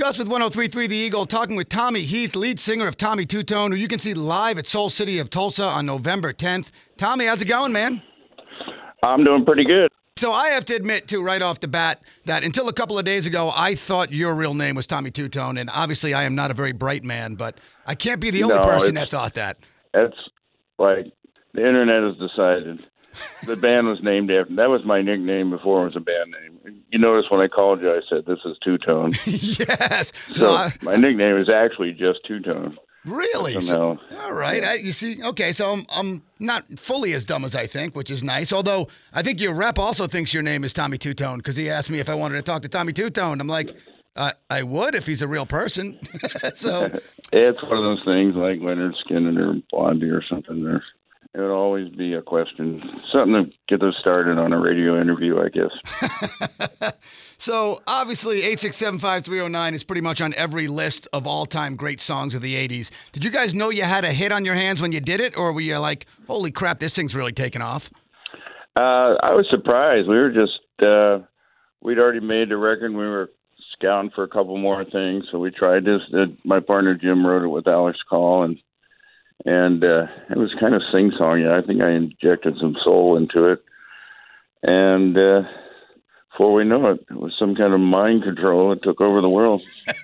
Gus with 1033 The Eagle talking with Tommy Heath, lead singer of Tommy Tutone, who you can see live at Soul City of Tulsa on November 10th. Tommy, how's it going, man? I'm doing pretty good. So I have to admit, too, right off the bat, that until a couple of days ago, I thought your real name was Tommy Tutone, and obviously I am not a very bright man, but I can't be the only No, person that thought that. That's like the internet has decided. The band was named after. That was my nickname before it was a band name. You notice when I called you, I said this is Tutone. yes. So I- my nickname is actually just Tutone. really? So- all right. I, you see, okay, so I'm, I'm not fully as dumb as I think, which is nice. Although I think your rep also thinks your name is Tommy Tutone because he asked me if I wanted to talk to Tommy Tutone. I'm like, I I would if he's a real person. so It's one of those things like Lynyrd Skynyrd or Blondie or something. There, it would always be a question, something to get us started on a radio interview, I guess. So obviously, eight six seven five three zero nine is pretty much on every list of all time great songs of the '80s. Did you guys know you had a hit on your hands when you did it, or were you like, "Holy crap, this thing's really taking off"? Uh, I was surprised. We were just uh, we'd already made the record. We were scouting for a couple more things, so we tried this. Uh, my partner Jim wrote it with Alex Call, and and uh, it was kind of sing songy. I think I injected some soul into it, and uh, before we know it, it was some kind of mind control that took over the world.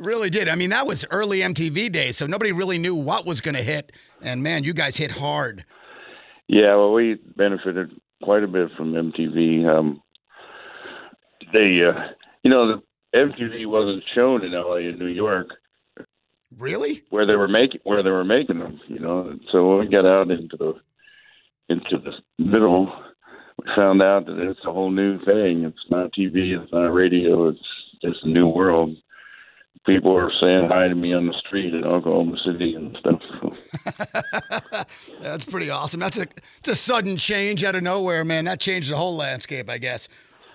Really did. I mean, that was early MTV days, so nobody really knew what was going to hit. And man, you guys hit hard. Yeah, well, we benefited quite a bit from MTV. Um, they, uh, you know, the MTV wasn't shown in LA and New York Really? where they were making where they were making them. You know, so when we got out into the into the middle, we found out that it's a whole new thing. It's not TV, it's not radio, it's just a new world. People are saying hi to me on the street in Oklahoma City and stuff. That's pretty awesome. That's a it's a sudden change out of nowhere, man. That changed the whole landscape, I guess.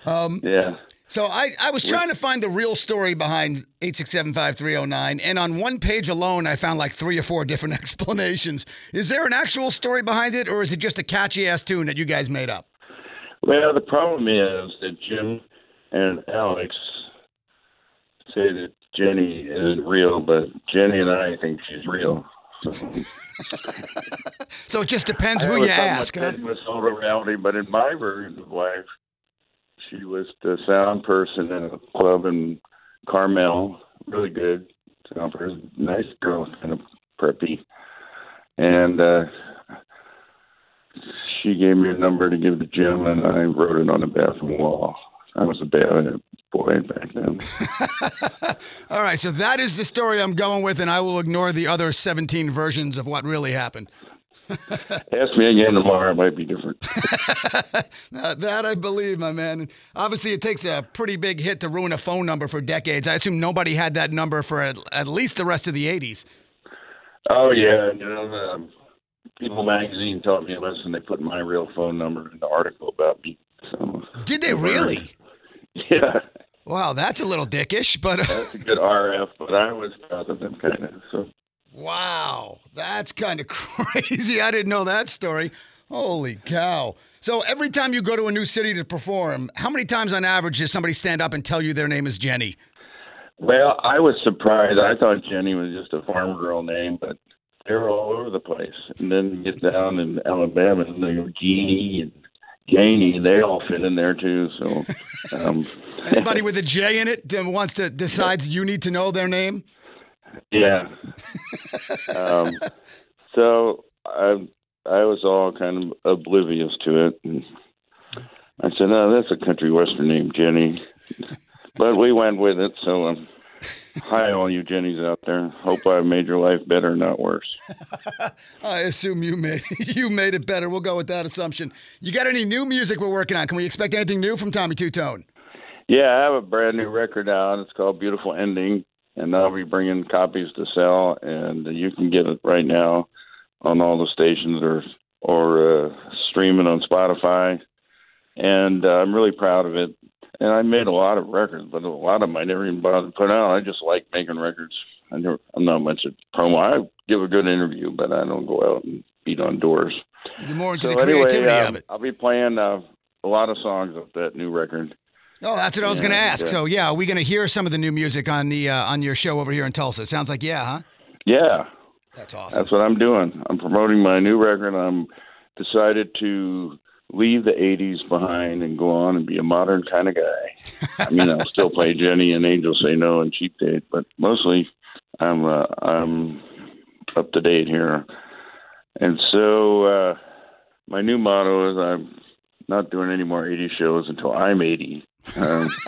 Um, Yeah. So I, I was trying to find the real story behind 8675309, and on one page alone, I found like three or four different explanations. Is there an actual story behind it, or is it just a catchy ass tune that you guys made up? Well, the problem is that Jim and Alex say that Jenny isn't real, but Jenny and I think she's real. So, So it just depends I who you somewhat ask. Huh? taken with solar reality, but in my version of life, she was the sound person in a club in Carmel, really good sound person, nice girl, kind of preppy, and uh, she gave me a number to give to Jim, and I wrote it on the bathroom wall. I was a bad boy back then. All right, so that is the story I'm going with, and I will ignore the other 17 versions of what really happened. Ask me again tomorrow; it might be different. That I believe, my man. Obviously, it takes a pretty big hit to ruin a phone number for decades. I assume nobody had that number for at, at least the rest of the 80s. Oh yeah, you know, the People Magazine taught me a lesson. They put my real phone number in the article about me. So Did they really? yeah, Wow, that's a little dickish, but that's a good RF. But I was proud of them, kind of. So wow, that's kind of crazy. I didn't know that story. Holy cow. So every time you go to a new city to perform, how many times on average does somebody stand up and tell you their name is Jenny? well, I was surprised. I thought Jenny was just a farm girl name, but they're all over the place. And then you get down in Alabama, and they go Jeannie and Janie. They all fit in there too. So. Um, Anybody with a J in it that wants to decides you need to know their name? Yeah. um, so I I was all kind of oblivious to it. And I said, "No, that's a country western name, Jenny." But we went with it. So um, hi, all you Jennies out there. Hope I made your life better, not worse. I assume you made you made it better. We'll go with that assumption. You got any new music we're working on? Can we expect anything new from Tommy Tutone? Yeah, I have a brand new record out. It's called Beautiful Ending, and I'll be bringing copies to sell. And you can get it right now on all the stations or or uh, streaming on Spotify. And uh, I'm really proud of it. And I made a lot of records, but a lot of them I never even bothered to put out. I just like making records. I never, I'm not much of promo. I give a good interview, but I don't go out and beat on doors. You're more into So the anyway, creativity um, of it. I'll be playing uh, a lot of songs of that new record. Oh, that's what I was going to ask. So, yeah, are we going to hear some of the new music on the uh, on your show over here in Tulsa? It sounds like yeah, huh? Yeah, That's awesome. that's what I'm doing. I'm promoting my new record. I'm decided to leave the 80s behind and go on and be a modern kind of guy. I mean, I'll still play Jenny and Angels Say No and Cheap Date, but mostly I'm uh, I'm up to date here. And so uh, my new motto is I'm not doing any more 80 shows until I'm 80. Um,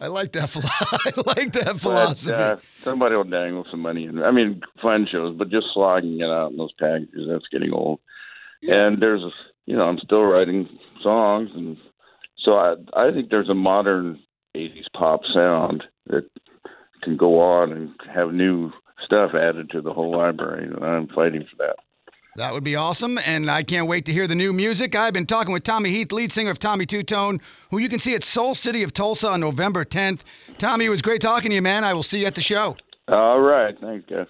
I like that. philo- I like that but, philosophy. uh, somebody will dangle some money in. I mean, fun shows, but just slogging it out in those packages, that's getting old. And there's, a, you know, I'm still writing songs, and so I, I think there's a modern '80s pop sound that can go on and have new stuff added to the whole library, and I'm fighting for that. That would be awesome, and I can't wait to hear the new music. I've been talking with Tommy Heath, lead singer of Tommy Tutone, who you can see at Soul City of Tulsa on November 10th. Tommy, it was great talking to you, man. I will see you at the show. All right, thanks, guys.